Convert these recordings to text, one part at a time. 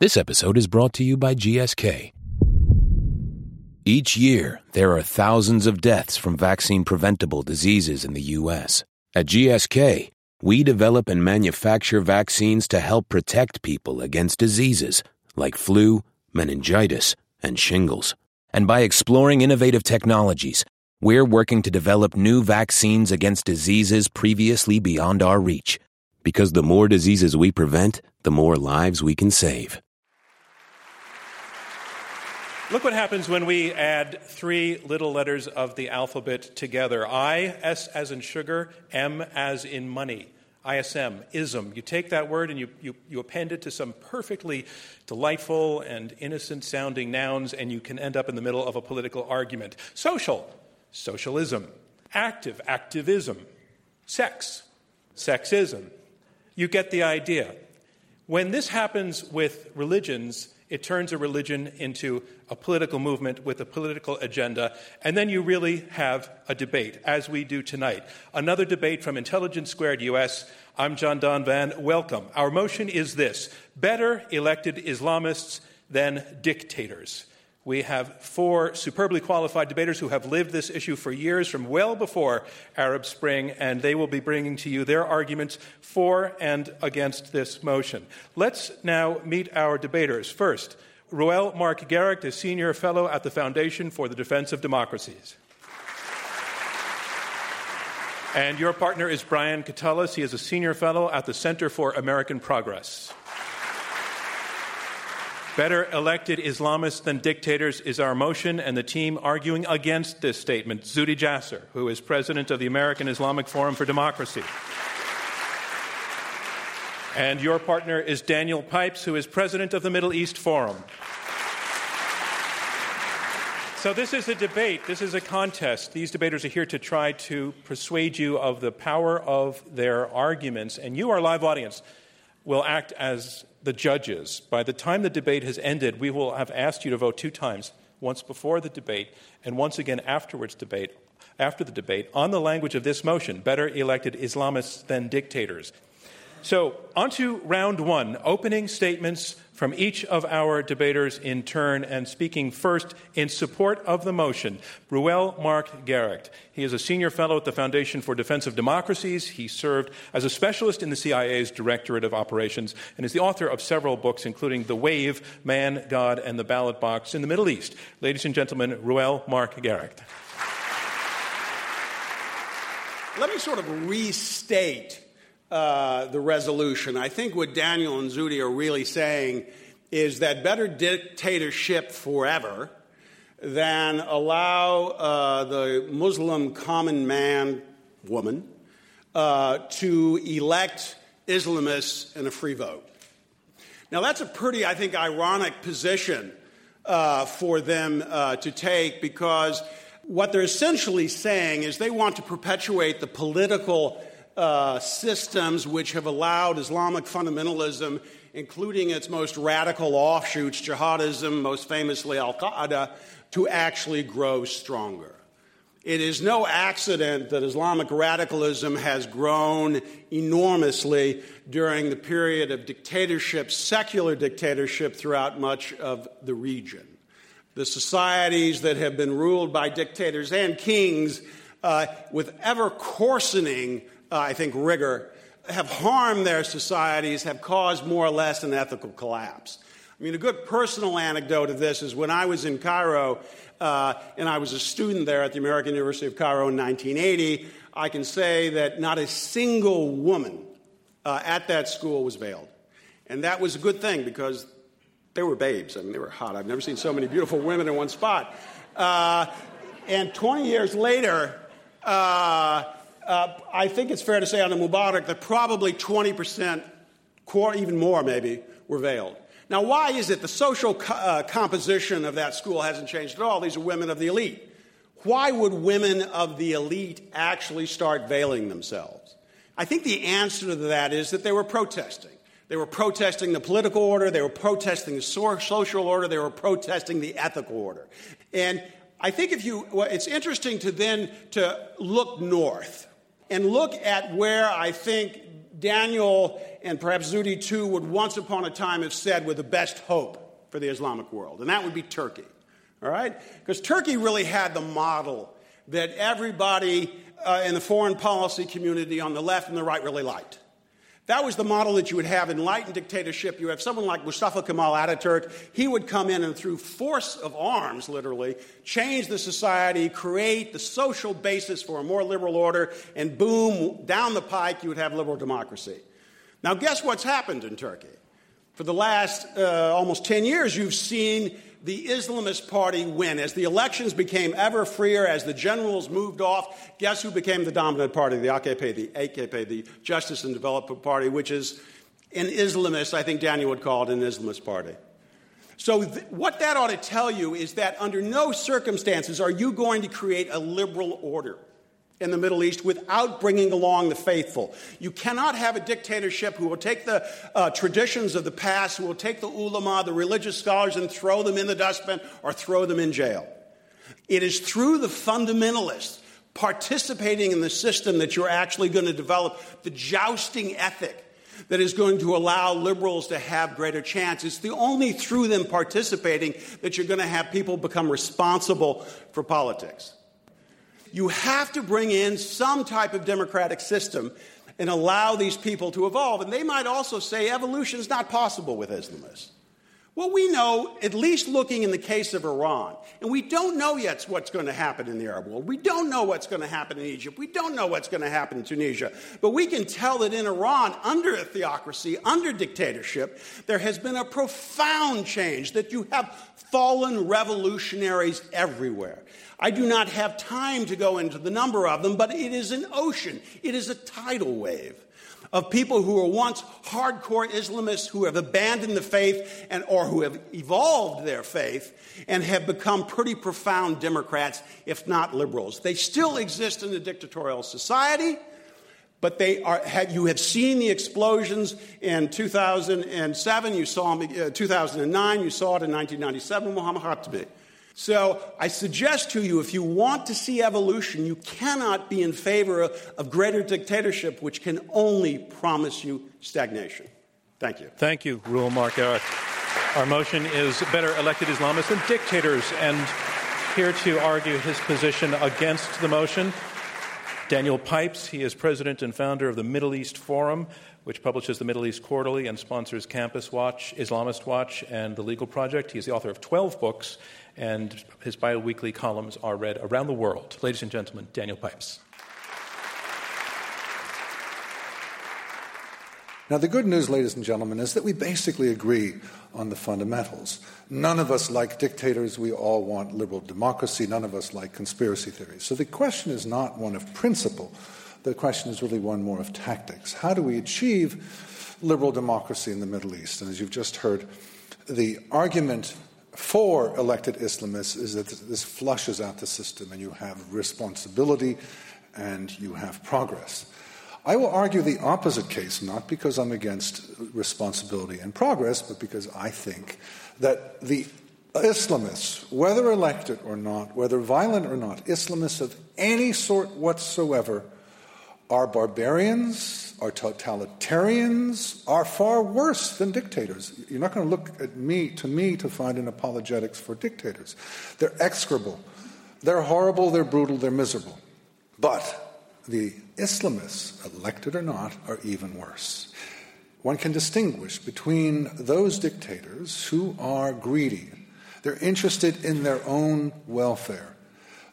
This episode is brought to you by GSK. Each year, there are thousands of deaths from vaccine preventable diseases in the U.S. At GSK, we develop and manufacture vaccines to help protect people against diseases like flu, meningitis, and shingles. And by exploring innovative technologies, we're working to develop new vaccines against diseases previously beyond our reach. Because the more diseases we prevent, the more lives we can save. Look what happens when we add three little letters of the alphabet together I, S as in sugar, M as in money. ISM, ism. You take that word and you, you, you append it to some perfectly delightful and innocent sounding nouns, and you can end up in the middle of a political argument. Social, socialism. Active, activism. Sex, sexism. You get the idea. When this happens with religions, it turns a religion into a political movement with a political agenda, and then you really have a debate, as we do tonight. Another debate from Intelligence Squared US. I'm John Donvan. Welcome. Our motion is this better elected Islamists than dictators. We have four superbly qualified debaters who have lived this issue for years, from well before Arab Spring, and they will be bringing to you their arguments for and against this motion. Let's now meet our debaters. First, Reuel Marc Gerecht is Senior Fellow at the Foundation for the Defense of Democracies. And your partner is Brian Katulis. He is a Senior Fellow at the Center for American Progress. Better elected Islamists than dictators is our motion, and the team arguing against this statement, Zuhdi Jasser, who is president of the American Islamic Forum for Democracy. And your partner is Daniel Pipes, who is president of the Middle East Forum. So, this is a debate. This is a contest. These debaters are here to try to persuade you of the power of their arguments. And you, our live audience, will act as the judges. By the time the debate has ended, we will have asked you to vote two times once before the debate and once again afterwards debate after the debate on the language of this motion better elected islamists than dictators so, on to round one opening statements from each of our debaters in turn, and speaking first in support of the motion, Reuel Marc Gerecht. He is a senior fellow at the Foundation for Defense of Democracies. He served as a specialist in the CIA's Directorate of Operations and is the author of several books, including The Wave, Man, God, and the Ballot Box in the Middle East. Ladies and gentlemen, Reuel Marc Gerecht. Let me sort of restate uh, the resolution. I think what Daniel and Zuhdi are really saying is that better dictatorship forever than allow uh, the Muslim common man, woman, uh, to elect Islamists in a free vote. Now, that's a pretty, I think, ironic position uh, for them uh, to take because what they're essentially saying is they want to perpetuate the political uh, systems which have allowed Islamic fundamentalism, including its most radical offshoots, jihadism, most famously Al Qaeda, to actually grow stronger. It is no accident that Islamic radicalism has grown enormously during the period of dictatorship, secular dictatorship, throughout much of the region. The societies that have been ruled by dictators and kings uh, with ever coarsening uh, I think, rigor, have harmed their societies, have caused more or less an ethical collapse. I mean, a good personal anecdote of this is when I was in Cairo, uh, and I was a student there at the American University of Cairo in 1980, I can say that not a single woman uh, at that school was veiled. And that was a good thing because they were babes. I mean, they were hot. I've never seen so many beautiful women in one spot. Uh, and 20 years later, uh, uh, I think it's fair to say on the Mubarak that probably 20%, even more maybe, were veiled. Now, why is it the social co- uh, composition of that school hasn't changed at all? These are women of the elite. Why would women of the elite actually start veiling themselves? I think the answer to that is that they were protesting. They were protesting the political order, they were protesting the social order, they were protesting the ethical order. And I think if you, well, it's interesting to then to look north and look at where I think Daniel and perhaps Zuhdi too would once upon a time have said were the best hope for the Islamic world, and that would be Turkey. All right? Because Turkey really had the model that everybody uh, in the foreign policy community on the left and the right really liked. That was the model that you would have in enlightened dictatorship. You have someone like Mustafa Kemal Ataturk. He would come in and, through force of arms, literally, change the society, create the social basis for a more liberal order, and boom, down the pike, you would have liberal democracy. Now, guess what's happened in Turkey? For the last uh, almost 10 years, you've seen the Islamist Party win. As the elections became ever freer, as the generals moved off, guess who became the dominant party? The AKP, the AKP, the Justice and Development Party, which is an Islamist, I think Daniel would call it an Islamist party. So, th- what that ought to tell you is that under no circumstances are you going to create a liberal order in the Middle East without bringing along the faithful. You cannot have a dictatorship who will take the uh, traditions of the past, who will take the ulama, the religious scholars, and throw them in the dustbin or throw them in jail. It is through the fundamentalists participating in the system that you're actually going to develop the jousting ethic that is going to allow liberals to have greater chance. It's the only through them participating that you're going to have people become responsible for politics. You have to bring in some type of democratic system and allow these people to evolve. And they might also say evolution is not possible with Islamists. Well, we know, at least looking in the case of Iran, and we don't know yet what's going to happen in the Arab world. We don't know what's going to happen in Egypt. We don't know what's going to happen in Tunisia. But we can tell that in Iran, under a theocracy, under dictatorship, there has been a profound change, that you have fallen revolutionaries everywhere. I do not have time to go into the number of them, but it is an ocean, it is a tidal wave of people who were once hardcore Islamists who have abandoned the faith and or who have evolved their faith and have become pretty profound Democrats, if not liberals. They still exist in a dictatorial society, but they are, have, you have seen the explosions in 2007, you saw uh, 2009, you saw it in 1997, Muhammad Khatami. So I suggest to you if you want to see evolution, you cannot be in favor of, greater dictatorship, which can only promise you stagnation. Thank you. Thank you, Reuel Marc Gerecht. Our motion is better elected Islamists than dictators. And here to argue his position against the motion, Daniel Pipes. He is president and founder of the Middle East Forum, which publishes the Middle East Quarterly and sponsors Campus Watch, Islamist Watch, and the Legal Project. He is the author of 12 books and his biweekly columns are read around the world. Ladies and gentlemen, Daniel Pipes. Now, the good news, ladies and gentlemen, is that we basically agree on the fundamentals. None of us like dictators. We all want liberal democracy. None of us like conspiracy theories. So the question is not one of principle. The question is really one more of tactics. How do we achieve liberal democracy in the Middle East? And as you've just heard, the argument for elected Islamists is that this flushes out the system and you have responsibility and you have progress. I will argue the opposite case, not because I'm against responsibility and progress, but because I think that the Islamists, whether elected or not, whether violent or not, Islamists of any sort whatsoever, are barbarians, are totalitarians, are far worse than dictators. You're not going to look at me to me to find an apologetics for dictators. They're execrable, they're horrible, they're brutal, they're miserable. But the Islamists, elected or not, are even worse. One can distinguish between those dictators who are greedy. They're interested in their own welfare.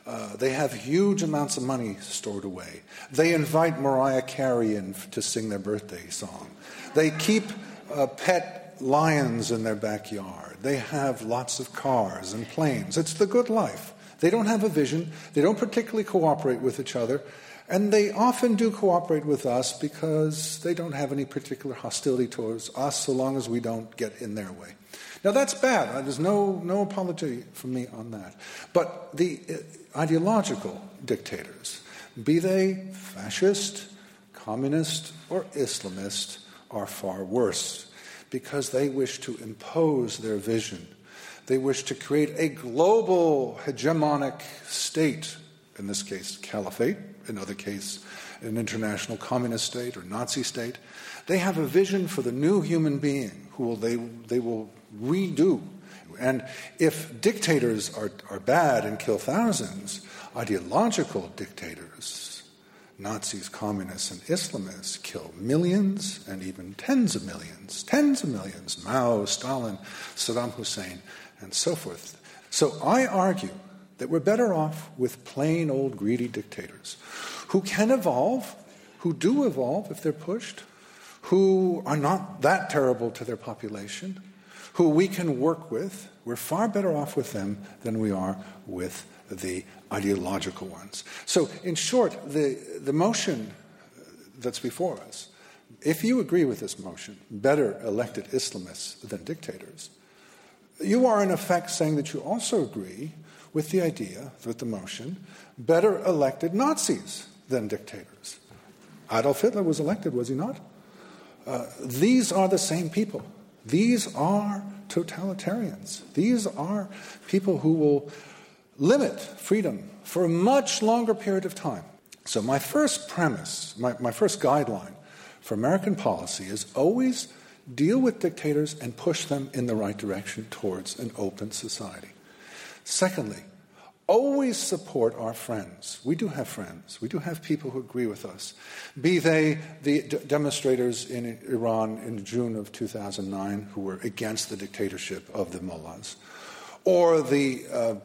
Uh, they have huge amounts of money stored away. They invite Mariah Carey in to sing their birthday song. They keep uh, pet lions in their backyard. They have lots of cars and planes. It's the good life. They don't have a vision. They don't particularly cooperate with each other. And they often do cooperate with us because they don't have any particular hostility towards us so long as we don't get in their way. Now, that's bad. There's no, no apology from me on that. But the uh, ideological dictators, be they fascist, communist, or Islamist, are far worse because they wish to impose their vision. They wish to create a global hegemonic state, in this case, caliphate, in other case, an international communist state or Nazi state. They have a vision for the new human being who will, they, they will redo. And if dictators are, are bad and kill thousands, ideological dictators, Nazis, communists, and Islamists kill millions and even tens of millions, tens of millions, Mao, Stalin, Saddam Hussein, and so forth. So I argue that we're better off with plain old greedy dictators who can evolve, who do evolve if they're pushed, who are not that terrible to their population, who we can work with. We're far better off with them than we are with the ideological ones. So, in short, the, the motion that's before us, if you agree with this motion, better elected Islamists than dictators, you are in effect saying that you also agree with the idea, with the motion, better elected Nazis than dictators. Adolf Hitler was elected, was he not? Uh, these are the same people. These are totalitarians. These are people who will limit freedom for a much longer period of time. So, my first premise, my, my first guideline for American policy is always deal with dictators and push them in the right direction towards an open society. Secondly, always support our friends. We do have friends. We do have people who agree with us. Be they the d- demonstrators in Iran in June of 2009 who were against the dictatorship of the mullahs, or the uh,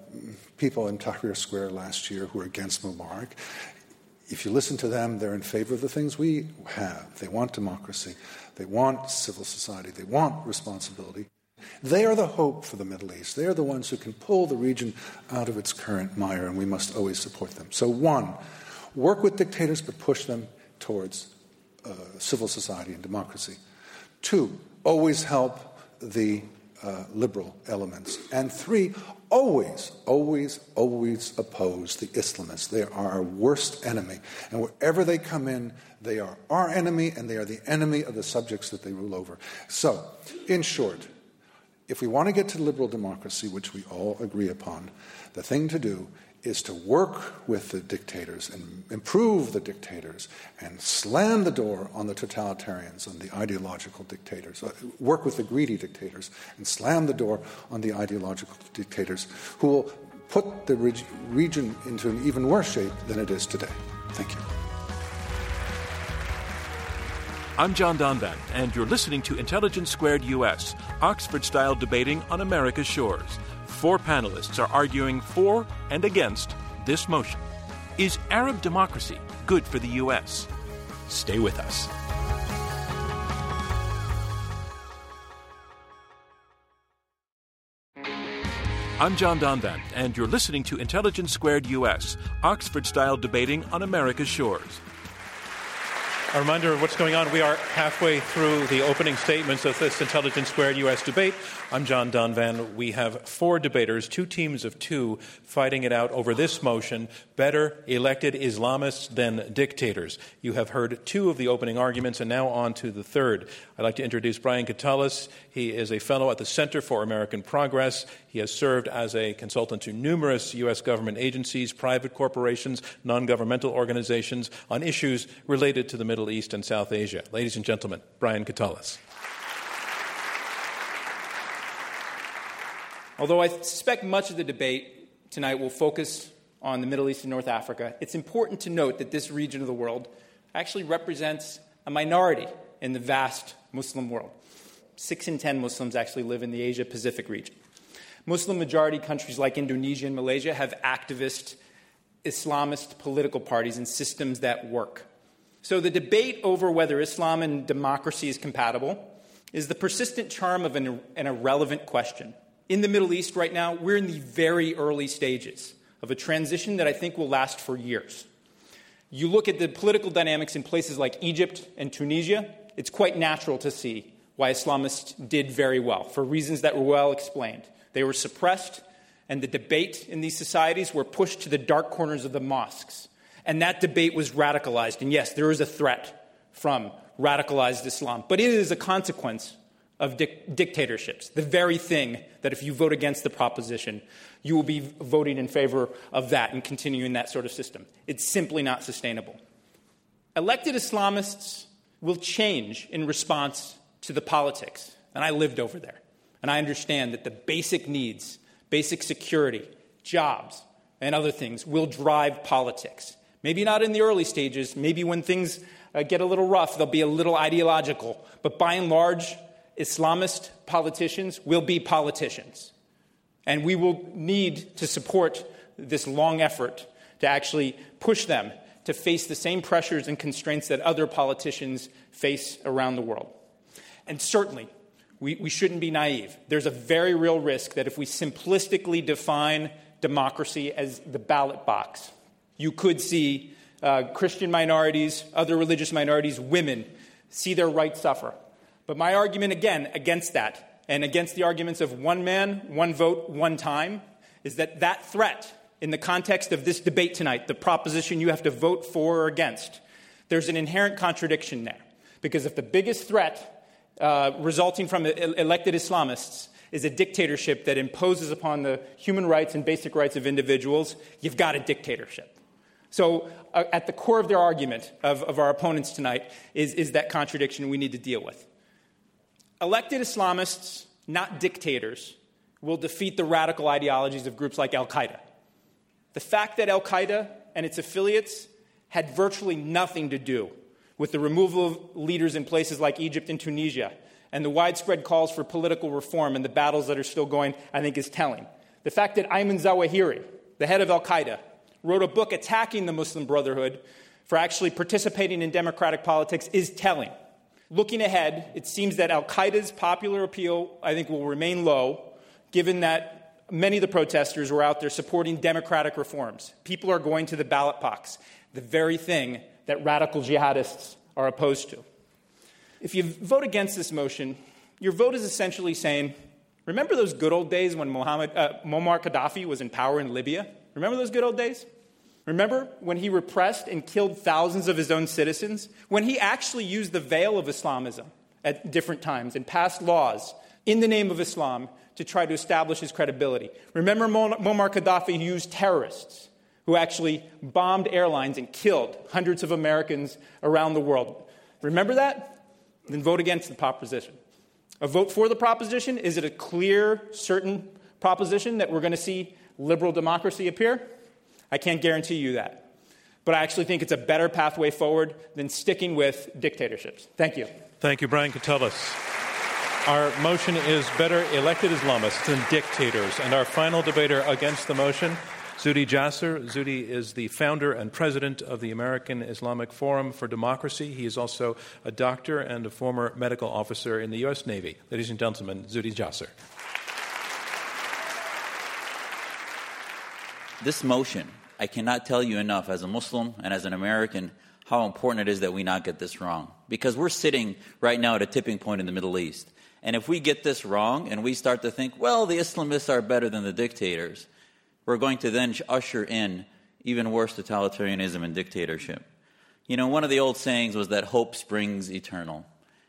people in Tahrir Square last year who were against Mubarak. If you listen to them, they're in favor of the things we have. They want democracy, they want civil society, they want responsibility. They are the hope for the Middle East. They are the ones who can pull the region out of its current mire, and we must always support them. So, one, work with dictators, but push them towards uh, civil society and democracy. Two, always help the uh, liberal elements. And three, always, always, always oppose the Islamists. They are our worst enemy. And wherever they come in, they are our enemy, and they are the enemy of the subjects that they rule over. So, in short, if we want to get to liberal democracy, which we all agree upon, the thing to do is to work with the dictators and improve the dictators and slam the door on the totalitarians and the ideological dictators. Uh, work with the greedy dictators and slam the door on the ideological dictators who will put the region into an even worse shape than it is today. Thank you. I'm John Donvan, and you're listening to Intelligence Squared US, Oxford style debating on America's shores. Four panelists are arguing for and against this motion. Is Arab democracy good for the U.S.? Stay with us. I'm John Donvan, and you're listening to Intelligence Squared US, Oxford style debating on America's shores. A reminder of what's going on. We are halfway through the opening statements of this Intelligence Squared U.S. debate. I'm John Donvan. We have four debaters, two teams of two, fighting it out over this motion better elected Islamists than dictators. You have heard two of the opening arguments, and now on to the third. I'd like to introduce Brian Katulis. He is a fellow at the Center for American Progress. He has served as a consultant to numerous U.S. government agencies, private corporations, non governmental organizations on issues related to the Middle East and South Asia. Ladies and gentlemen, Brian Katulis. Although I suspect much of the debate tonight will focus on the Middle East and North Africa, it's important to note that this region of the world actually represents a minority in the vast Muslim world. Six in ten Muslims actually live in the Asia Pacific region. Muslim majority countries like Indonesia and Malaysia have activist Islamist political parties and systems that work. So the debate over whether Islam and democracy is compatible is the persistent charm of an, an, irrelevant question. In the Middle East right now, we're in the very early stages of a transition that I think will last for years. You look at the political dynamics in places like Egypt and Tunisia, it's quite natural to see why Islamists did very well, for reasons that were well explained. They were suppressed, and the debate in these societies were pushed to the dark corners of the mosques. And that debate was radicalized. And yes, there is a threat from radicalized Islam, but it is a consequence of dic- dictatorships, the very thing that if you vote against the proposition, you will be voting in favor of that and continuing that sort of system. It's simply not sustainable. Elected Islamists will change in response to the politics. And I lived over there. And I understand that the basic needs, basic security, jobs, and other things will drive politics. Maybe not in the early stages, maybe when things uh, get a little rough, they'll be a little ideological. But by and large, Islamist politicians will be politicians. And we will need to support this long effort to actually push them to face the same pressures and constraints that other politicians face around the world. And certainly, we, we shouldn't be naive. There's a very real risk that if we simplistically define democracy as the ballot box, you could see uh, Christian minorities, other religious minorities, women see their rights suffer. But my argument, again, against that, and against the arguments of one man, one vote, one time, is that that threat, in the context of this debate tonight, the proposition you have to vote for or against, there's an inherent contradiction there. Because if the biggest threat uh, resulting from elected Islamists is a dictatorship that imposes upon the human rights and basic rights of individuals, you've got a dictatorship. So, uh, at the core of their argument of, of our opponents tonight is, is that contradiction we need to deal with. Elected Islamists, not dictators, will defeat the radical ideologies of groups like Al Qaeda. The fact that Al Qaeda and its affiliates had virtually nothing to do with the removal of leaders in places like Egypt and Tunisia and the widespread calls for political reform and the battles that are still going, I think, is telling. The fact that Ayman Zawahiri, the head of Al Qaeda, wrote a book attacking the Muslim Brotherhood for actually participating in democratic politics is telling. Looking ahead, it seems that Al Qaeda's popular appeal, I think, will remain low, given that many of the protesters were out there supporting democratic reforms. People are going to the ballot box, the very thing that radical jihadists are opposed to. If you vote against this motion, your vote is essentially saying, remember those good old days when Mohammed, uh, Muammar Gaddafi was in power in Libya? Remember those good old days? Remember when he repressed and killed thousands of his own citizens? When he actually used the veil of Islamism at different times and passed laws in the name of Islam to try to establish his credibility. Remember Muammar Gaddafi used terrorists who actually bombed airlines and killed hundreds of Americans around the world. Remember that? Then vote against the proposition. A vote for the proposition, is it a clear, certain proposition that we're going to see liberal democracy appear? I can't guarantee you that. But I actually think it's a better pathway forward than sticking with dictatorships. Thank you. Thank you, Brian Katulis. Our motion is better elected Islamists than dictators. And our final debater against the motion, Zuhdi Jasser. Zuhdi is the founder and president of the American Islamic Forum for Democracy. He is also a doctor and a former medical officer in the U.S. Navy. Ladies and gentlemen, Zuhdi Jasser. This motion, I cannot tell you enough as a Muslim and as an American how important it is that we not get this wrong. Because we're sitting right now at a tipping point in the Middle East. And if we get this wrong and we start to think, well, the Islamists are better than the dictators, we're going to then usher in even worse totalitarianism and dictatorship. You know, one of the old sayings was that hope springs eternal.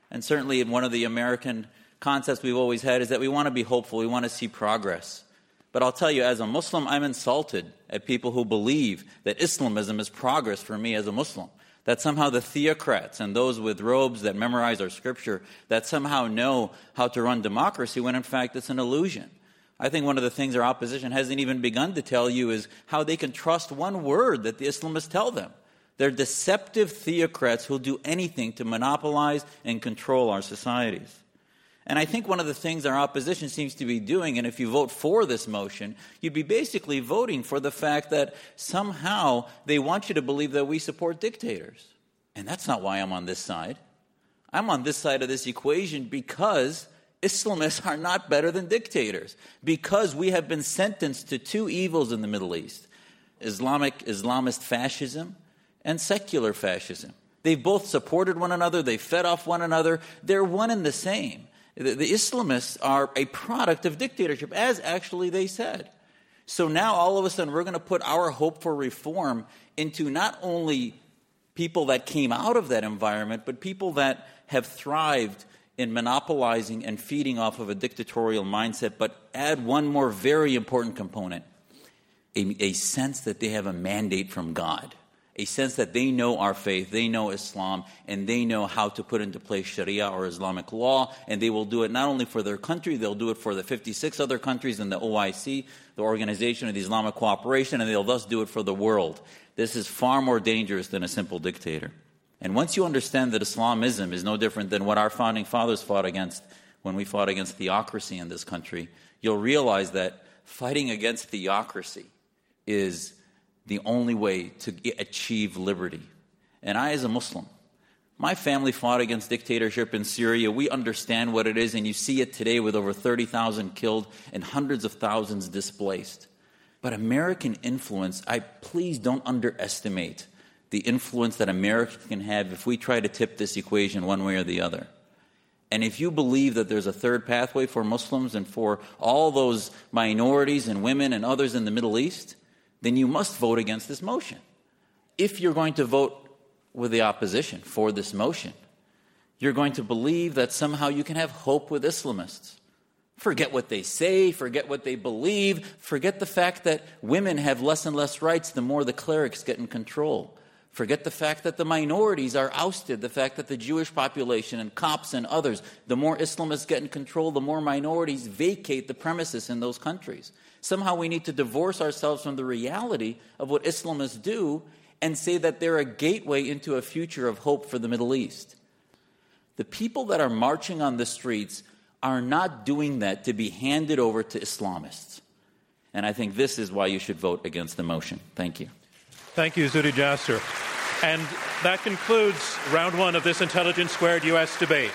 And certainly, one of the American concepts we've always had is that we want to be hopeful, we want to see progress. But I'll tell you, as a Muslim, I'm insulted at people who believe that Islamism is progress for me as a Muslim. That somehow the theocrats and those with robes that memorize our scripture, that somehow know how to run democracy when in fact it's an illusion. I think one of the things our opposition hasn't even begun to tell you is how they can trust one word that the Islamists tell them. They're deceptive theocrats who'll do anything to monopolize and control our societies. And I think one of the things our opposition seems to be doing, and if you vote for this motion, you'd be basically voting for the fact that somehow they want you to believe that we support dictators. And that's not why I'm on this side. I'm on this side of this equation because Islamists are not better than dictators, because we have been sentenced to two evils in the Middle East Islamic, Islamist fascism and secular fascism. They've both supported one another, they fed off one another, they're one and the same. The, the Islamists are a product of dictatorship, as actually they said. So now all of a sudden we're going to put our hope for reform into not only people that came out of that environment, but people that have thrived in monopolizing and feeding off of a dictatorial mindset, but add one more very important component a, a sense that they have a mandate from God. A sense that they know our faith, they know Islam, and they know how to put into place Sharia or Islamic law, and they will do it not only for their country, they'll do it for the 56 other countries in the OIC, the Organization of the Islamic Cooperation, and they'll thus do it for the world. This is far more dangerous than a simple dictator. And once you understand that Islamism is no different than what our founding fathers fought against when we fought against theocracy in this country, you'll realize that fighting against theocracy is the only way to achieve liberty. And I, as a Muslim, my family fought against dictatorship in Syria. We understand what it is, and you see it today with over 30,000 killed and hundreds of thousands displaced. But American influence, I please don't underestimate the influence that America can have if we try to tip this equation one way or the other. And if you believe that there's a third pathway for Muslims and for all those minorities and women and others in the Middle East, then you must vote against this motion. If you're going to vote with the opposition for this motion, you're going to believe that somehow you can have hope with Islamists. Forget what they say, forget what they believe, forget the fact that women have less and less rights the more the clerics get in control. Forget the fact that the minorities are ousted, the fact that the Jewish population and Copts and others, the more Islamists get in control, the more minorities vacate the premises in those countries. Somehow we need to divorce ourselves from the reality of what Islamists do and say that they're a gateway into a future of hope for the Middle East. The people that are marching on the streets are not doing that to be handed over to Islamists. And I think this is why you should vote against the motion. Thank you. Thank you, Zuhdi Jasser. And that concludes round one of this Intelligence Squared U.S. debate.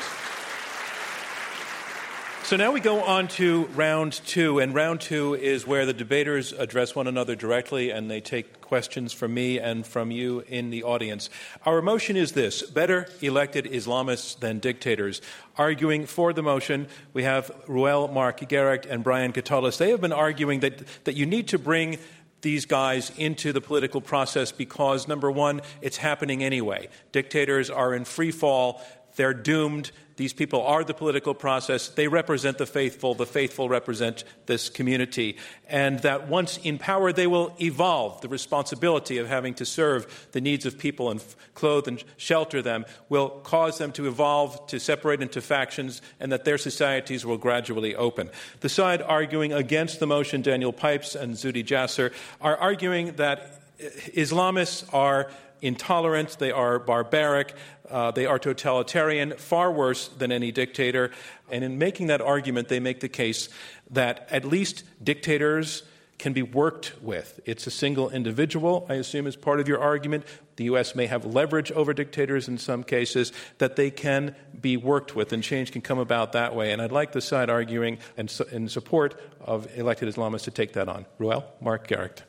So now we go on to round two, and round two is where the debaters address one another directly and they take questions from me and from you in the audience. Our motion is this better elected Islamists than dictators. Arguing for the motion, we have Reuel Marc Gerecht and Brian Katulis. They have been arguing that, that you need to bring these guys into the political process because, number one, it's happening anyway. Dictators are in free fall, they're doomed. These people are the political process. They represent the faithful. The faithful represent this community. And that once in power, they will evolve. The responsibility of having to serve the needs of people and clothe and shelter them will cause them to evolve, to separate into factions, and that their societies will gradually open. The side arguing against the motion, Daniel Pipes and Zuhdi Jasser, are arguing that Islamists are intolerant, they are barbaric, uh, they are totalitarian, far worse than any dictator. And in making that argument, they make the case that at least dictators can be worked with. It's a single individual, I assume, is part of your argument. The U.S. may have leverage over dictators in some cases, that they can be worked with, and change can come about that way. And I'd like the side arguing and in, support of elected Islamists to take that on. Reuel, Marc Gerecht.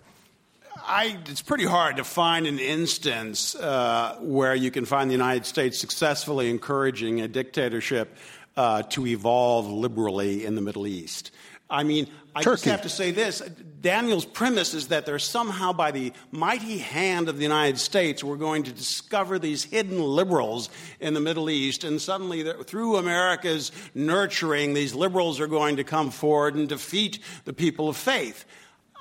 I, it's pretty hard to find an instance uh, where you can find the United States successfully encouraging a dictatorship uh, to evolve liberally in the Middle East. I mean, I Turkey. just have to say this. Daniel's premise is that there's somehow, by the mighty hand of the United States, we're going to discover these hidden liberals in the Middle East, and suddenly, through America's nurturing, these liberals are going to come forward and defeat the people of faith.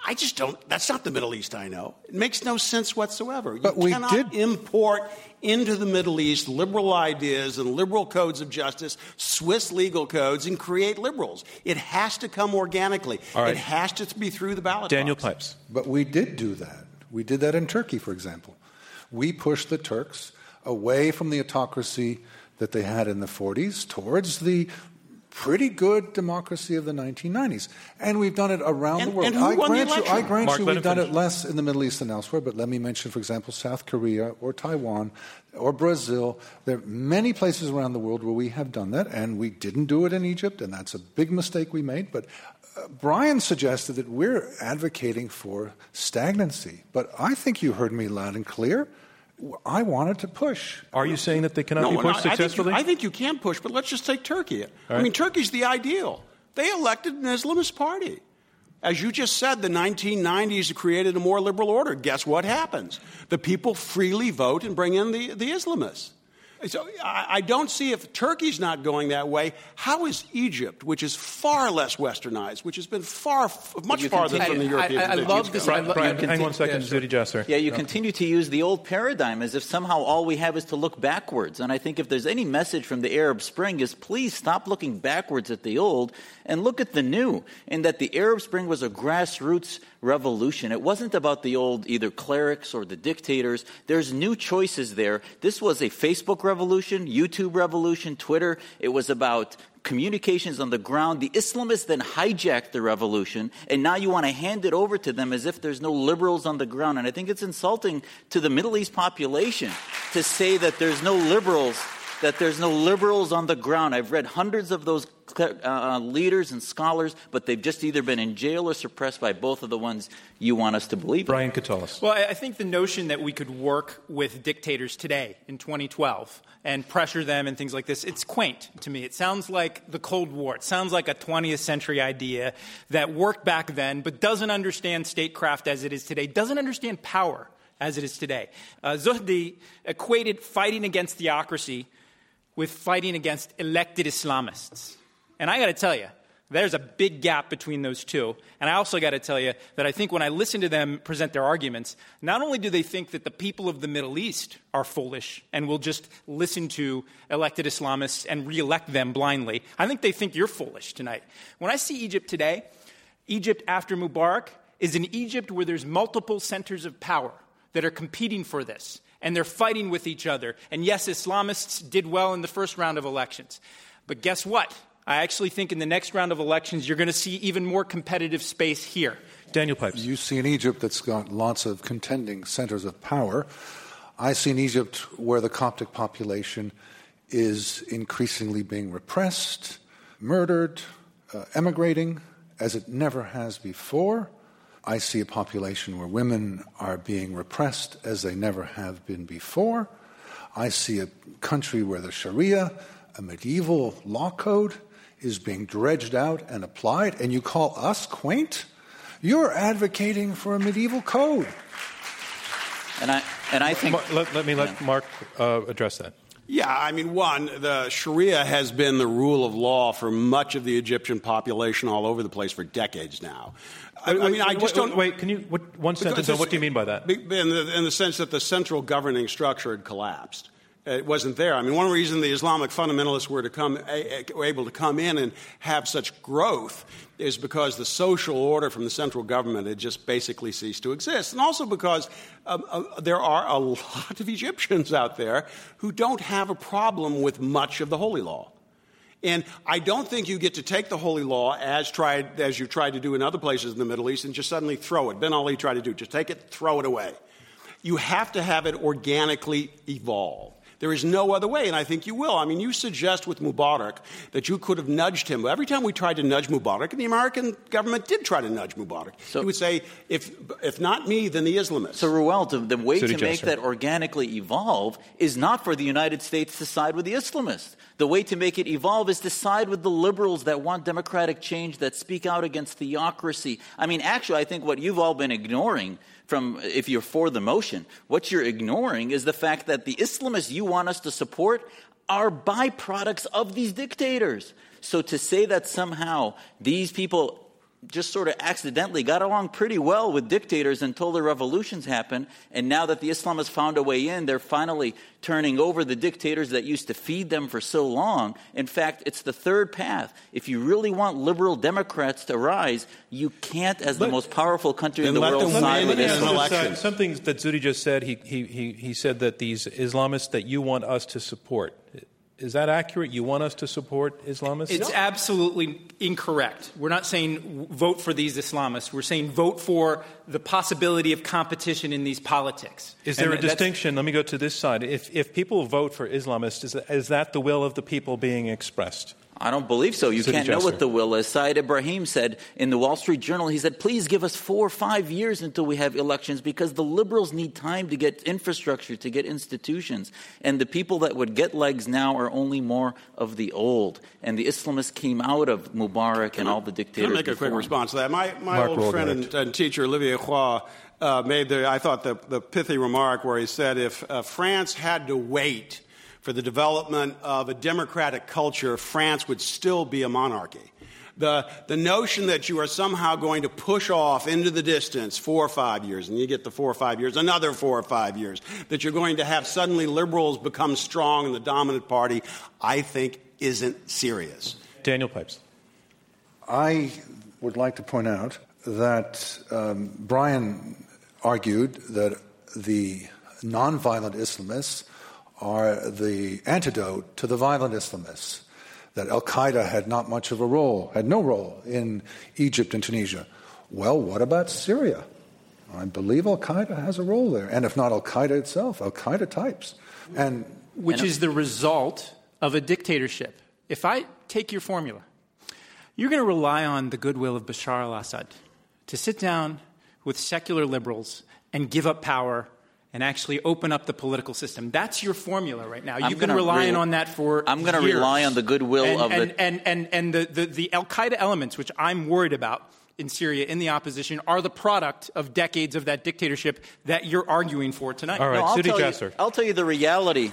I just don't. That's not the Middle East I know. It makes no sense whatsoever. But you we cannot did import into the Middle East liberal ideas and liberal codes of justice, Swiss legal codes, and create liberals. It has to come organically. It has to be through the ballot. Daniel box. Pipes. But we did do that. We did that in Turkey, for example. We pushed the Turks away from the autocracy that they had in the 40s towards the pretty good democracy of the 1990s. And we've done it around and, the world. I grant you, I grant Marc, you we've done finish. it less in the Middle East than elsewhere, but let me mention, for example, South Korea or Taiwan or Brazil. There are many places around the world where we have done that, and we didn't do it in Egypt, and that's a big mistake we made. But uh, Brian suggested that we're advocating for stagnancy, but I think you heard me loud and clear. I wanted to push. Are you saying that they cannot no, be pushed no, successfully? I think, you, I think, you, can push, but let's just take Turkey. Right. I mean, Turkey's the ideal. They elected an Islamist party. As you just said, the 1990s created a more liberal order. Guess what happens? The people freely vote and bring in the, the Islamists. So I don't see if Turkey's not going that way. How is Egypt, which is far less westernized, which has been far, much farther from the European I, I, I love this. Brian, I Brian hang one second, yeah, Zuhdi Jasser. Yeah, you continue to use the old paradigm as if somehow all we have is to look backwards. And I think if there's any message from the Arab Spring is please stop looking backwards at the old and look at the new. And that the Arab Spring was a grassroots revolution. It wasn't about the old either clerics or the dictators. There's new choices there. This was a Facebook revolution, YouTube revolution, Twitter. It was about communications on the ground. The Islamists then hijacked the revolution, and now you want to hand it over to them as if there's no liberals on the ground. And I think it's insulting to the Middle East population to say that there's no liberals that there's no liberals on the ground. I've read hundreds of those uh, uh, leaders and scholars, but they've just either been in jail or suppressed by both of the ones you want us to believe. Brian Katulis. Well, I think the notion that we could work with dictators today in 2012 and pressure them and things like this, it's quaint to me. It sounds like the Cold War. It sounds like a 20th century idea that worked back then, but doesn't understand statecraft as it is today, doesn't understand power as it is today. Uh, Zuhdi equated fighting against theocracy with fighting against elected Islamists. And I got to tell you, there's a big gap between those two. And I also got to tell you that I think when I listen to them present their arguments, not only do they think that the people of the Middle East are foolish and will just listen to elected Islamists and reelect them blindly, I think they think you're foolish tonight. When I see Egypt today, Egypt after Mubarak is an Egypt where there's multiple centers of power that are competing for this and they're fighting with each other. And yes, Islamists did well in the first round of elections. But guess what? I actually think in the next round of elections, you're going to see even more competitive space here. Daniel Pipes. You see an Egypt that's got lots of contending centers of power. I see an Egypt where the Coptic population is increasingly being repressed, murdered, uh, emigrating as it never has before. I see a population where women are being repressed as they never have been before. I see a country where the Sharia, a medieval law code, is being dredged out and applied, and you call us quaint? You're advocating for a medieval code. And I, and I think. let, let, me let yeah. Marc uh, address that. Yeah, I mean, one, the Sharia has been the rule of law for much of the Egyptian population all over the place for decades now. I, I mean, I just wait, don't. Wait, can you what, one sentence? what do you mean by that? In the, in the sense that the central governing structure had collapsed it wasn't there. I mean, one reason the Islamic fundamentalists were to come, were able to come in and have such growth is because the social order from the central government had just basically ceased to exist, and also because um, uh, there are a lot of Egyptians out there who don't have a problem with much of the holy law. And I don't think you get to take the holy law as tried as you tried to do in other places in the Middle East and just suddenly throw it. Ben Ali tried to do just take it, throw it away. You have to have it organically evolve. There is no other way, and I think you will. I mean, you suggest with Mubarak that you could have nudged him. Every time we tried to nudge Mubarak, and the American government did try to nudge Mubarak, so, he would say, if, if not me, then the Islamists. So, Reuel, the way to make that organically evolve is not for the United States to side with the Islamists. The way to make it evolve is to side with the liberals that want democratic change, that speak out against theocracy. I mean, actually, I think what you've all been ignoring from if you're for the motion. What you're ignoring is the fact that the Islamists you want us to support are byproducts of these dictators. So to say that somehow these people just sort of accidentally got along pretty well with dictators until the revolutions happened. And now that the Islamists found a way in, they're finally turning over the dictators that used to feed them for so long. In fact, it's the third path. If you really want liberal Democrats to rise, you can't, as the most powerful country in the world, side with Islam. Something that Zuhdi just said, he, he, he, he said that these Islamists that you want us to support, is that accurate? You want us to support Islamists? It's no. absolutely incorrect. We're not saying vote for these Islamists. We're saying vote for the possibility of competition in these politics. Is there and a distinction? Let me go to this side. If, if people vote for Islamists, is that, is that the will of the people being expressed? I don't believe so. You City can't know what the will is. Said Ibrahim said in the Wall Street Journal, he said, please give us four or five years until we have elections because the liberals need time to get infrastructure, to get institutions. And the people that would get legs now are only more of the old. And the Islamists came out of Mubarak and all the dictators. Can I make before. a quick response to that? My, my old friend and, and, teacher, Olivier Roy, uh, made the, I thought, the, the pithy remark where he said if uh, France had to wait for the development of a democratic culture, France would still be a monarchy. The, the notion that you are somehow going to push off into the distance four or five years, and you get the four or five years, another four or five years, that you're going to have suddenly liberals become strong in the dominant party, I think isn't serious. Daniel Pipes. I would like to point out that um, Brian argued that the nonviolent Islamists are the antidote to the violent Islamists that Al Qaeda had not much of a role, had no role in Egypt and Tunisia. Well, what about Syria? I believe Al Qaeda has a role there. And if not Al Qaeda itself, Al Qaeda types. And which is the result of a dictatorship. If I take your formula, you're going to rely on the goodwill of Bashar al Assad to sit down with secular liberals and give up power and actually open up the political system. That's your formula right now. You've been relying re- on that for I'm going to rely on the goodwill and, of and, the and and and the, the, the Al Qaeda elements, which I'm worried about in Syria in the opposition, are the product of decades of that dictatorship that you're arguing for tonight. All right, no, I'll, tell Jasser. you, I'll tell you the reality.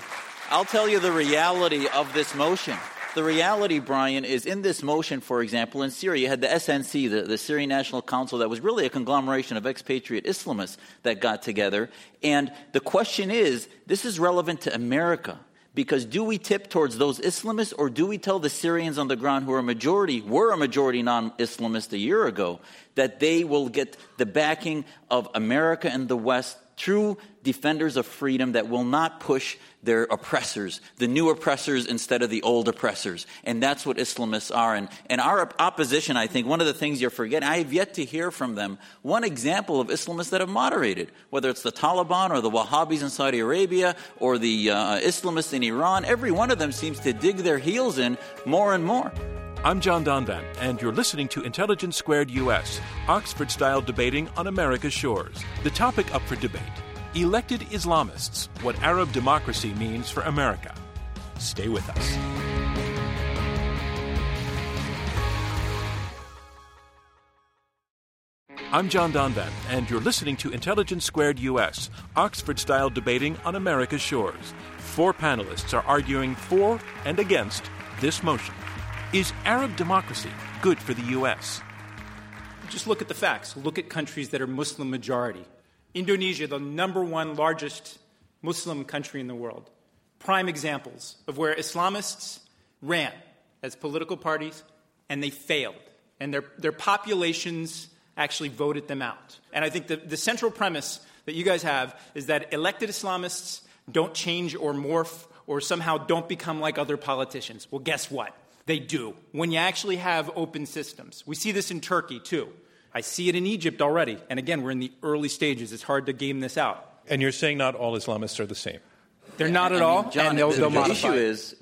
I'll tell you the reality of this motion. The reality, Brian, is in this motion, for example, in Syria, you had the SNC, the, the Syrian National Council, that was really a conglomeration of expatriate Islamists that got together. And the question is this is relevant to America. Because do we tip towards those Islamists or do we tell the Syrians on the ground who are a majority, were a majority non Islamist a year ago, that they will get the backing of America and the West true defenders of freedom that will not push their oppressors, the new oppressors instead of the old oppressors. And that's what Islamists are. And, and our opposition, I think, one of the things you're forgetting, I have yet to hear from them one example of Islamists that have moderated, whether it's the Taliban or the Wahhabis in Saudi Arabia or the uh, Islamists in Iran. Every one of them seems to dig their heels in more and more. I'm John Donvan, and you're listening to Intelligence Squared US, Oxford style debating on America's shores. The topic up for debate Elected Islamists What Arab Democracy Means for America. Stay with us. I'm John Donvan, and you're listening to Intelligence Squared US, Oxford style debating on America's shores. Four panelists are arguing for and against this motion. Is Arab democracy good for the U.S.? Just look at the facts. Look at countries that are Muslim majority. Indonesia, the number one largest Muslim country in the world. Prime examples of where Islamists ran as political parties and they failed. And their, their populations actually voted them out. And I think the, the central premise that you guys have is that elected Islamists don't change or morph or somehow don't become like other politicians. Well, guess what? They do. When you actually have open systems. We see this in Turkey, too. I see it in Egypt already. And again, we're in the early stages. It's hard to game this out. And you're saying not all Islamists are the same? They're not at I all. John, and they'll, the, they'll the issue is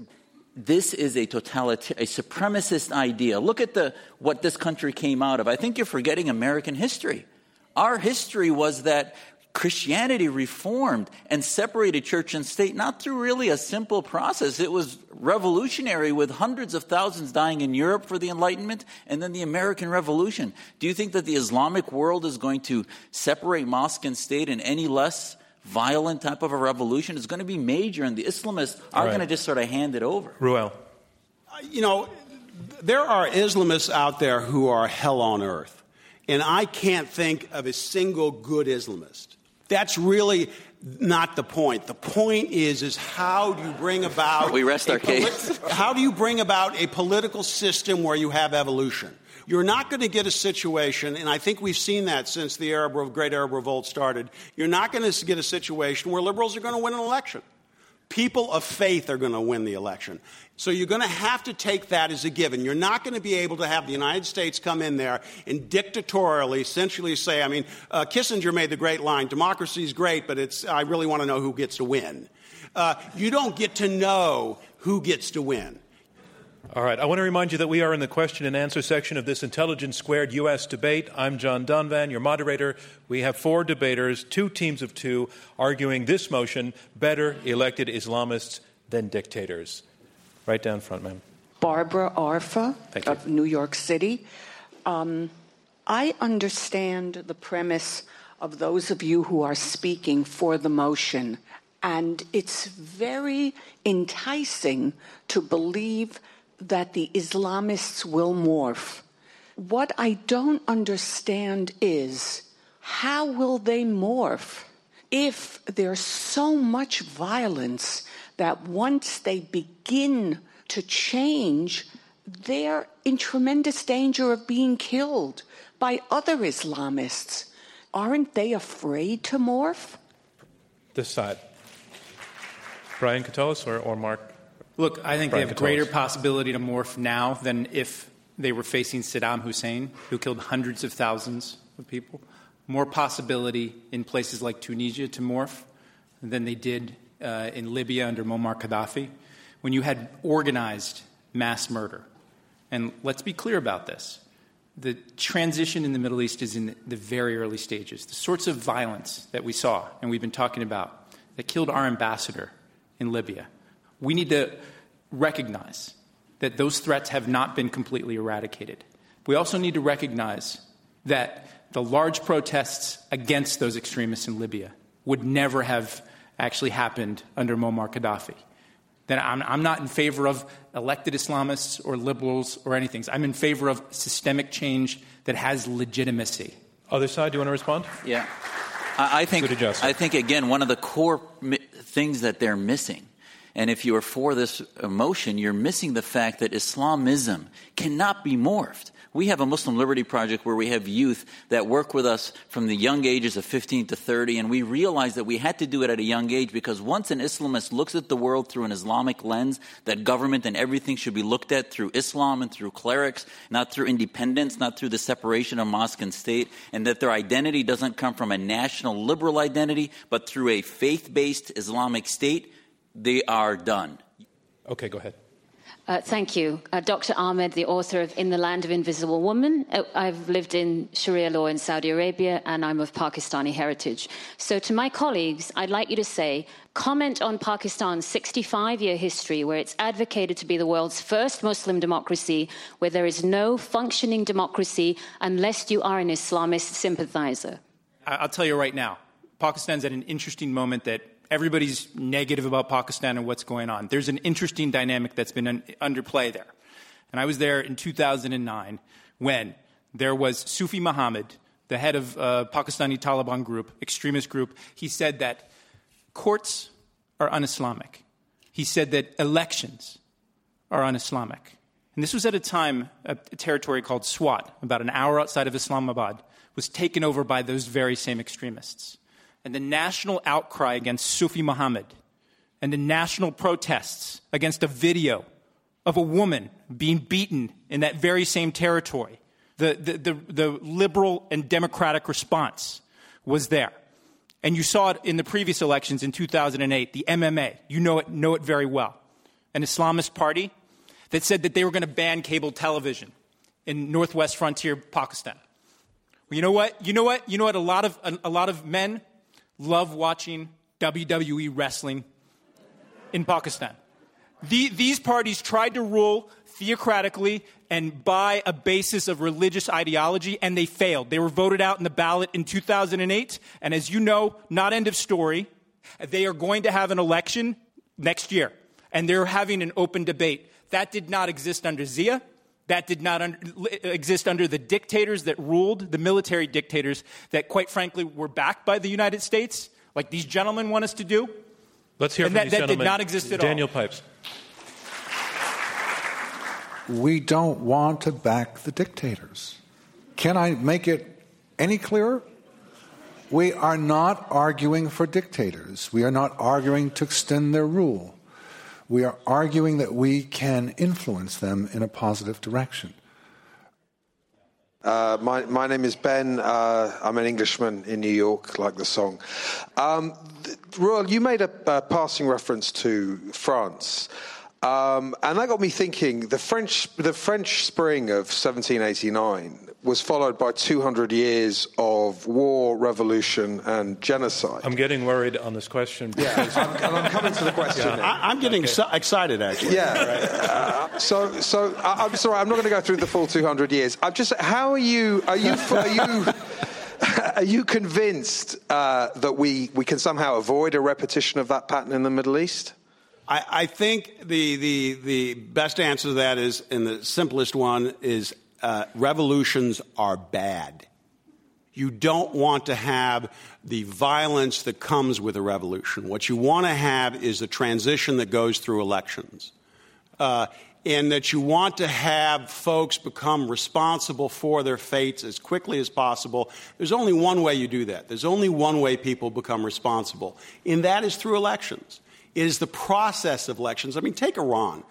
this is a totalitarian, a supremacist idea. Look at the, what this country came out of. I think you're forgetting American history. Our history was that Christianity reformed and separated church and state not through really a simple process. It was revolutionary with hundreds of thousands dying in Europe for the Enlightenment and then the American Revolution. Do you think that the Islamic world is going to separate mosque and state in any less violent type of a revolution? It's going to be major, and the Islamists are right. going to just sort of hand it over. Reuel. Uh, you know, there are Islamists out there who are hell on earth. And I can't think of a single good Islamist. That's really not the point. The point is, is how do you bring about we rest our poli- case. how do you bring about a political system where you have evolution? You're not going to get a situation, and I think we've seen that since the Arab, Great Arab Revolt started. You're not going to get a situation where liberals are going to win an election. People of faith are going to win the election. So you're going to have to take that as a given. You're not going to be able to have the United States come in there and dictatorially, essentially say, I mean, uh, Kissinger made the great line, democracy is great, but it's, I really want to know who gets to win. Uh, you don't get to know who gets to win. All right. I want to remind you that we are in the question and answer section of this Intelligence Squared U.S. debate. I'm John Donvan, your moderator. We have four debaters, two teams of two, arguing this motion better elected Islamists than dictators. Right down front, ma'am. Barbara Arfa of New York City. Um, I understand the premise of those of you who are speaking for the motion And it's very enticing to believe that the Islamists will morph. What I don't understand is how will they morph if there's so much violence that once they begin to change, they're in tremendous danger of being killed by other Islamists. Aren't they afraid to morph? This side. Brian Katulis or, or Marc? Look, I think Brian they have greater possibility to morph now than if they were facing Saddam Hussein, who killed hundreds of thousands of people. More possibility in places like Tunisia to morph than they did uh, in Libya under Muammar Gaddafi, when you had organized mass murder. And let's be clear about this. The transition in the Middle East is in the very early stages. The sorts of violence that we saw and we've been talking about that killed our ambassador in Libya, we need to recognize that those threats have not been completely eradicated. We also need to recognize that the large protests against those extremists in Libya would never have actually happened under Muammar Gaddafi. That I'm, I'm not in favor of elected Islamists or liberals or anything. I'm in favor of systemic change that has legitimacy. Other side, do you want to respond? Yeah. I, I think, I think, again, one of the core mi- things that they're missing, and if you are for this emotion, you're missing the fact that Islamism cannot be morphed. We have a Muslim Liberty Project where we have youth that work with us from the young ages of 15 to 30, and we realized that we had to do it at a young age because once an Islamist looks at the world through an Islamic lens, that government and everything should be looked at through Islam and through clerics, not through independence, not through the separation of mosque and state, and that their identity doesn't come from a national liberal identity, but through a faith based Islamic state, they are done. Okay, go ahead. Uh, thank you. Uh, Dr. Ahmed, the author of In the Land of Invisible Woman. Uh, I've lived in Sharia law in Saudi Arabia and I'm of Pakistani heritage. So, to my colleagues, I'd like you to say comment on Pakistan's 65 year history, where it's advocated to be the world's first Muslim democracy, where there is no functioning democracy unless you are an Islamist sympathizer. I- I'll tell you right now, Pakistan's at an interesting moment that everybody's negative about Pakistan and what's going on. There's an interesting dynamic that's been un- under play there. And I was there in 2009 when there was Sufi Muhammad, the head of uh, Pakistani Taliban group, extremist group. He said that courts are un-Islamic. He said that elections are un-Islamic. And this was at a time, a territory called Swat, about an hour outside of Islamabad, was taken over by those very same extremists. And the national outcry against Sufi Muhammad and the national protests against a video of a woman being beaten in that very same territory, the, the, the, the liberal and democratic response was there. And you saw it in the previous elections in 2008, the MMA. You know it, know it very well. An Islamist party that said that they were going to ban cable television in northwest frontier Pakistan. Well, you know what? You know what? You know what? A lot of, a, a lot of men love watching WWE wrestling in Pakistan. The, these parties tried to rule theocratically and by a basis of religious ideology, and they failed. They were voted out in the ballot in 2008, and as you know, not end of story. They are going to have an election next year, and they're having an open debate. That did not exist under Zia. That did not un- exist under the dictators that ruled, the military dictators that, quite frankly, were backed by the United States, like these gentlemen want us to do. Let's hear And from that- these that did not exist at all. Daniel Pipes. We don't want to back the dictators. Can I make it any clearer? We are not arguing for dictators. We are not arguing to extend their rule. We are arguing that we can influence them in a positive direction. Uh, my, my name is Ben. Uh, I'm an Englishman in New York, like the song. Um, Reuel, you made a, a passing reference to France. Um, and that got me thinking the French, the French Spring of 1789 was followed by 200 years of war, revolution, and genocide. I'm getting worried on this question. yeah, I'm, and I'm coming to the question. now. I, I'm getting so excited, actually. Yeah. Uh, so, so I, I'm sorry. I'm not going to go through the full 200 years. I'm just. How are you? Are you? Are you? are you convinced uh, that we, we can somehow avoid a repetition of that pattern in the Middle East? I, I think the, the, the best answer to that is, and the simplest one, is uh, revolutions are bad. You don't want to have the violence that comes with a revolution. What you want to have is a transition that goes through elections. Uh, and that you want to have folks become responsible for their fates as quickly as possible. There's only one way you do that. There's only one way people become responsible, and that is through elections. Is the process of elections. I mean, take Iran.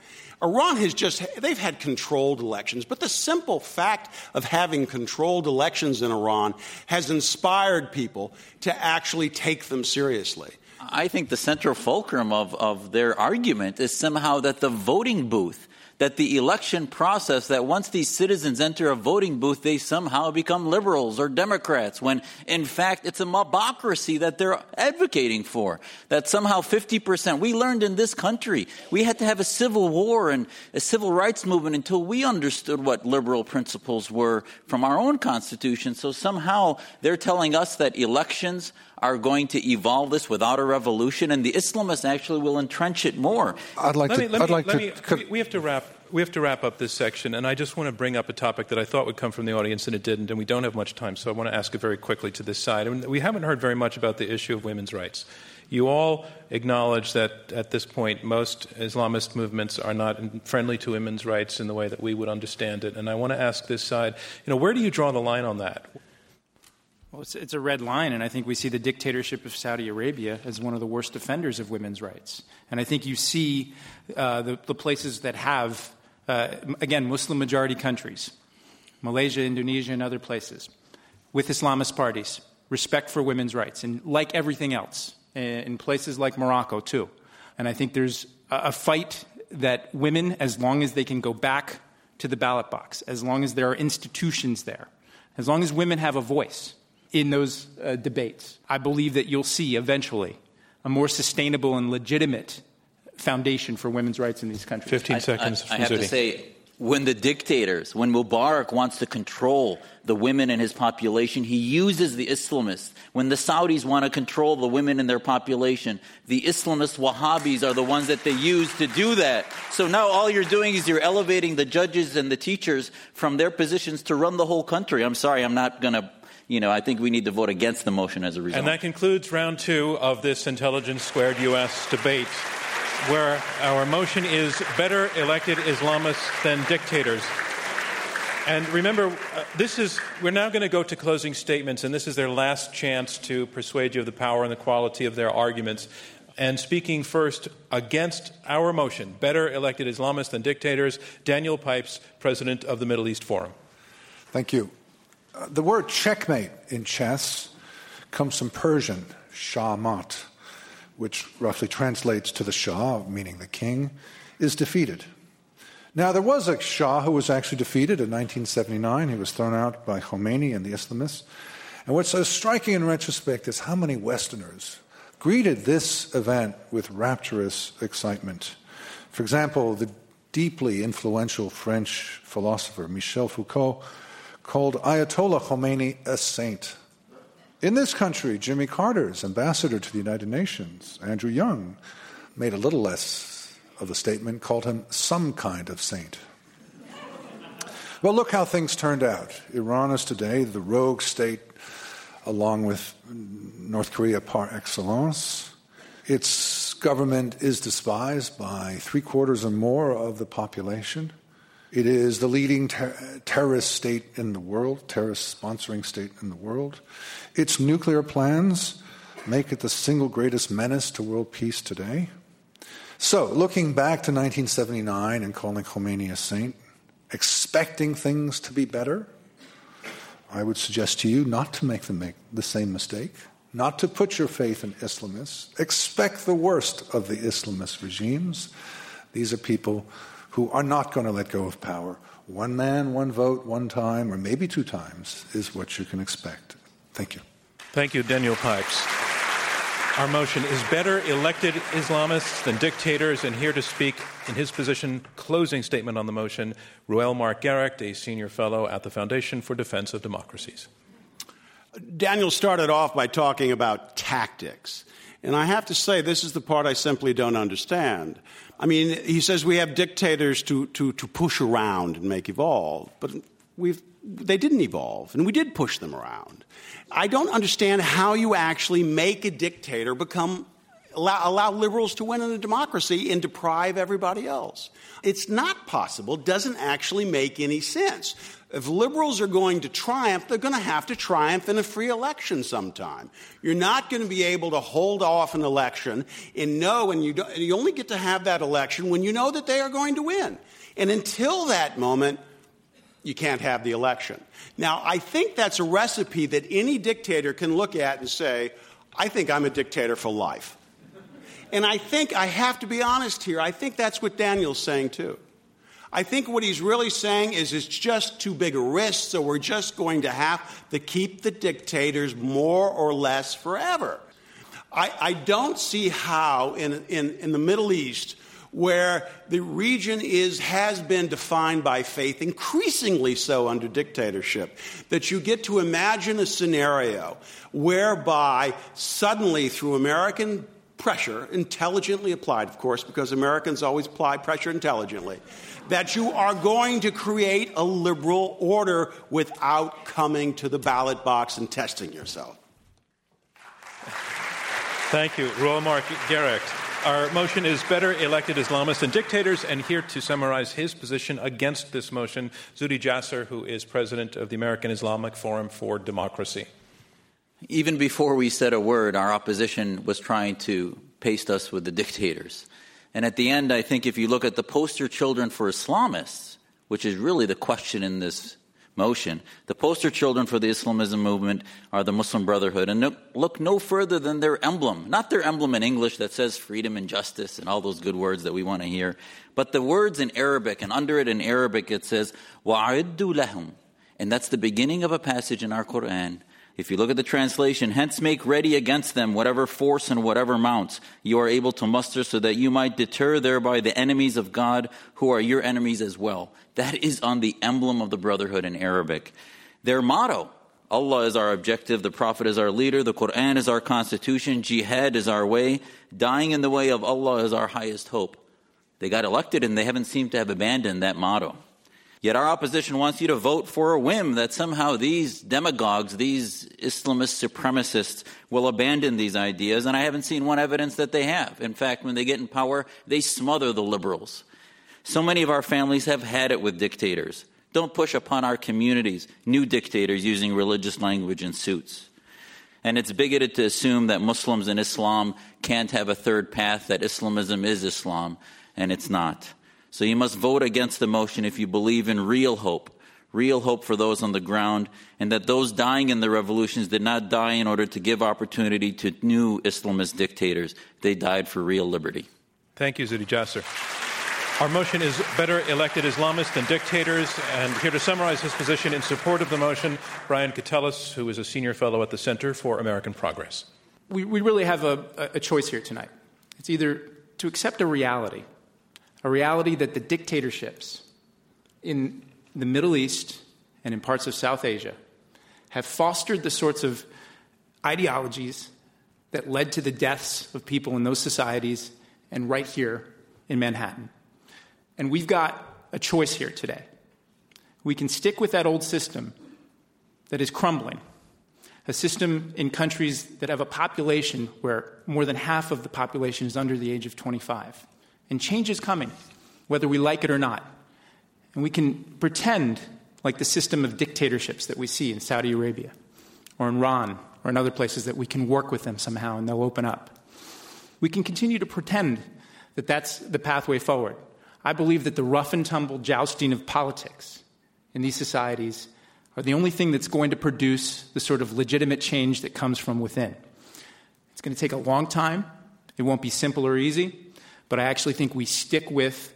Iran has just, they've had controlled elections, but the simple fact of having controlled elections in Iran has inspired people to actually take them seriously. I think the central fulcrum of, of their argument is somehow that the voting booth that the election process, that once these citizens enter a voting booth, they somehow become liberals or Democrats, when in fact it's a mobocracy that they're advocating for. That somehow 50%, we learned in this country, we had to have a civil war and a civil rights movement until we understood what liberal principles were from our own constitution. So somehow they're telling us that elections are going to evolve this without a revolution, and the Islamists actually will entrench it more. I'd like let to. Me, let I'd me, like let to. Me, we, we have to wrap. We have to wrap up this section, and I just want to bring up a topic that I thought would come from the audience, and it didn't. And we don't have much time, so I want to ask it very quickly to this side. I mean, we haven't heard very much about the issue of women's rights. You all acknowledge that at this point, most Islamist movements are not friendly to women's rights in the way that we would understand it. And I want to ask this side, you know, where do you draw the line on that? Well, it's, it's, a red line, and I think we see the dictatorship of Saudi Arabia as one of the worst offenders of women's rights. And I think you see uh, the, the, places that have, uh, again, Muslim majority countries, Malaysia, Indonesia, and other places, with Islamist parties, respect for women's rights, and like everything else, in places like Morocco, too. And I think there's a fight that women, as long as they can go back to the ballot box, as long as there are institutions there, as long as women have a voice, in those uh, debates. I believe that you'll see eventually a more sustainable and legitimate foundation for women's rights in these countries. 15 I, seconds. I, I have to say, when the dictators, when Mubarak wants to control the women in his population, he uses the Islamists. When the Saudis want to control the women in their population, the Islamist Wahhabis are the ones that they use to do that. So now all you're doing is you're elevating the judges and the teachers from their positions to run the whole country. I'm sorry, I'm not going to you know, I think we need to vote against the motion as a result. And that concludes round two of this Intelligence Squared U.S. debate, where our motion is better elected Islamists than dictators. And remember, uh, this is, we're now going to go to closing statements, and this is their last chance to persuade you of the power and the quality of their arguments. And speaking first against our motion, better elected Islamists than dictators, Daniel Pipes, president of the Middle East Forum. Thank you. Uh, the word checkmate in chess comes from Persian, shahmat, which roughly translates to the Shah, meaning the king, is defeated. Now, there was a Shah who was actually defeated in 1979. He was thrown out by Khomeini and the Islamists. And what's so striking in retrospect is how many Westerners greeted this event with rapturous excitement. For example, the deeply influential French philosopher Michel Foucault called Ayatollah Khomeini a saint. In this country, Jimmy Carter's ambassador to the United Nations, Andrew Young, made a little less of a statement, called him some kind of saint. well, look how things turned out. Iran is today the rogue state, along with North Korea par excellence. Its government is despised by three quarters or more of the population. It is the leading ter- terrorist state in the world, terrorist sponsoring state in the world. Its nuclear plans make it the single greatest menace to world peace today. So, looking back to 1979 and calling Khomeini a saint, expecting things to be better, I would suggest to you not to make the, make the same mistake, not to put your faith in Islamists. Expect the worst of the Islamist regimes. These are people who are not going to let go of power. One man, one vote, one time, or maybe two times is what you can expect. Thank you. Thank you, Daniel Pipes. Our motion is better elected Islamists than dictators, and here to speak in his position, closing statement on the motion, Reuel Marc Gerecht, a senior fellow at the Foundation for Defense of Democracies. Daniel started off by talking about tactics. And I have to say, this is the part I simply don't understand. I mean, he says we have dictators to, to, to push around and make evolve, but we've, they didn't evolve, and we did push them around. I don't understand how you actually make a dictator become allow, allow, liberals to win in a democracy and deprive everybody else. It's not possible, doesn't actually make any sense. If liberals are going to triumph, they're going to have to triumph in a free election sometime. You're not going to be able to hold off an election and know, and you, you only get to have that election when you know that they are going to win. And until that moment, you can't have the election. Now, I think that's a recipe that any dictator can look at and say, I think I'm a dictator for life. And I think I have to be honest here. I think that's what Daniel's saying too. I think what he's really saying is it's just too big a risk, so we're just going to have to keep the dictators more or less forever. I, I don't see how in, in, in the Middle East, where the region is, has been defined by faith, increasingly so under dictatorship, that you get to imagine a scenario whereby suddenly through American pressure, intelligently applied, of course, because Americans always apply pressure intelligently, that you are going to create a liberal order without coming to the ballot box and testing yourself. Thank you. Marc Gerecht. Our motion is better elected Islamists than dictators, and here to summarize his position against this motion, Zuhdi Jasser, who is president of the American Islamic Forum for Democracy. Even before we said a word, our opposition was trying to paste us with the dictators. And at the end, I think if you look at the poster children for Islamists, which is really the question in this motion, the poster children for the Islamism movement are the Muslim Brotherhood. And look no further than their emblem, not their emblem in English that says freedom and justice and all those good words that we want to hear, but the words in Arabic, and under it in Arabic it says, وَعِدُّ لَهُمْ. And that's the beginning of a passage in our Quran if you look at the translation, hence make ready against them whatever force and whatever mounts you are able to muster so that you might deter thereby the enemies of God who are your enemies as well. That is on the emblem of the brotherhood in Arabic. Their motto, Allah is our objective, the Prophet is our leader, the Quran is our constitution, jihad is our way, dying in the way of Allah is our highest hope. They got elected and they haven't seemed to have abandoned that motto. Yet our opposition wants you to vote for a whim that somehow these demagogues, these Islamist supremacists, will abandon these ideas, and I haven't seen one evidence that they have. In fact, when they get in power, they smother the liberals. So many of our families have had it with dictators. Don't push upon our communities new dictators using religious language and suits. And it's bigoted to assume that Muslims and Islam can't have a third path, that Islamism is Islam, and it's not. So you must vote against the motion if you believe in real hope, real hope for those on the ground, and that those dying in the revolutions did not die in order to give opportunity to new Islamist dictators. They died for real liberty. Thank you, Zuhdi Jasser. Our motion is better elected Islamists than dictators. And here to summarize his position in support of the motion, Brian Katulis, who is a senior fellow at the Center for American Progress. We, we really have a, a choice here tonight. It's either to accept a reality a reality that the dictatorships in the Middle East and in parts of South Asia have fostered the sorts of ideologies that led to the deaths of people in those societies and right here in Manhattan. And we've got a choice here today. We can stick with that old system that is crumbling, a system in countries that have a population where more than half of the population is under the age of 25. And change is coming, whether we like it or not. And we can pretend like the system of dictatorships that we see in Saudi Arabia or in Iran or in other places that we can work with them somehow and they'll open up. We can continue to pretend that that's the pathway forward. I believe that the rough and tumble jousting of politics in these societies are the only thing that's going to produce the sort of legitimate change that comes from within. It's going to take a long time. It won't be simple or easy. But I actually think we stick with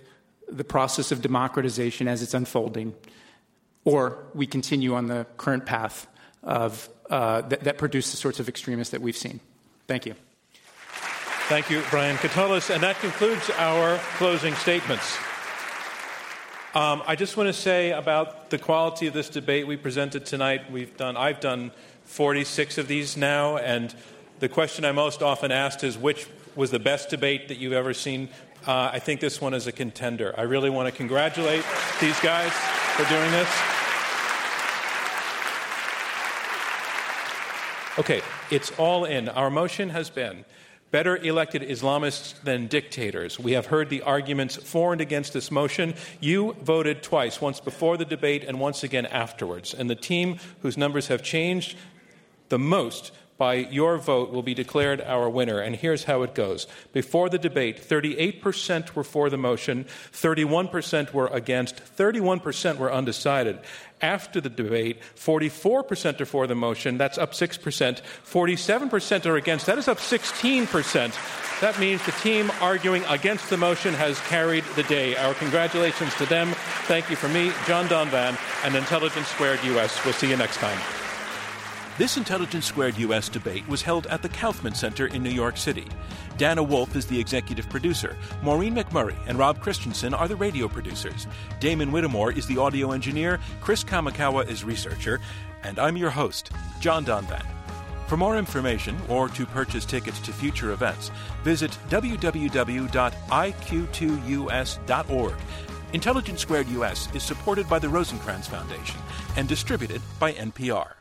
the process of democratization as it's unfolding, or we continue on the current path of, uh, that, that produce the sorts of extremists that we've seen. Thank you. Thank you, Brian Katulis. And that concludes our closing statements. Um, I just want to say about the quality of this debate we presented tonight. We've done, I've done 46 of these now, and the question I most often asked is which was the best debate that you've ever seen. Uh, I think this one is a contender. I really want to congratulate these guys for doing this. Okay, it's all in. Our motion has been better elected Islamists than dictators. We have heard the arguments for and against this motion. You voted twice, once before the debate and once again afterwards. And the team whose numbers have changed the most by your vote will be declared our winner. And here's how it goes. Before the debate, 38% were for the motion, 31% were against, 31% were undecided. After the debate, 44% are for the motion, that's up 6%. 47% are against, that is up 16%. That means the team arguing against the motion has carried the day. Our congratulations to them. Thank you from me, John Donvan, and Intelligence Squared US. We'll see you next time. This Intelligence Squared US debate was held at the Kaufman Center in New York City. Dana Wolf is the executive producer. Maureen McMurray and Rob Christensen are the radio producers. Damon Whittemore is the audio engineer. Chris Kamikawa is researcher. And I'm your host, John Donvan. For more information or to purchase tickets to future events, visit www.iq2us.org. Intelligence Squared US is supported by the Rosenkranz Foundation and distributed by NPR.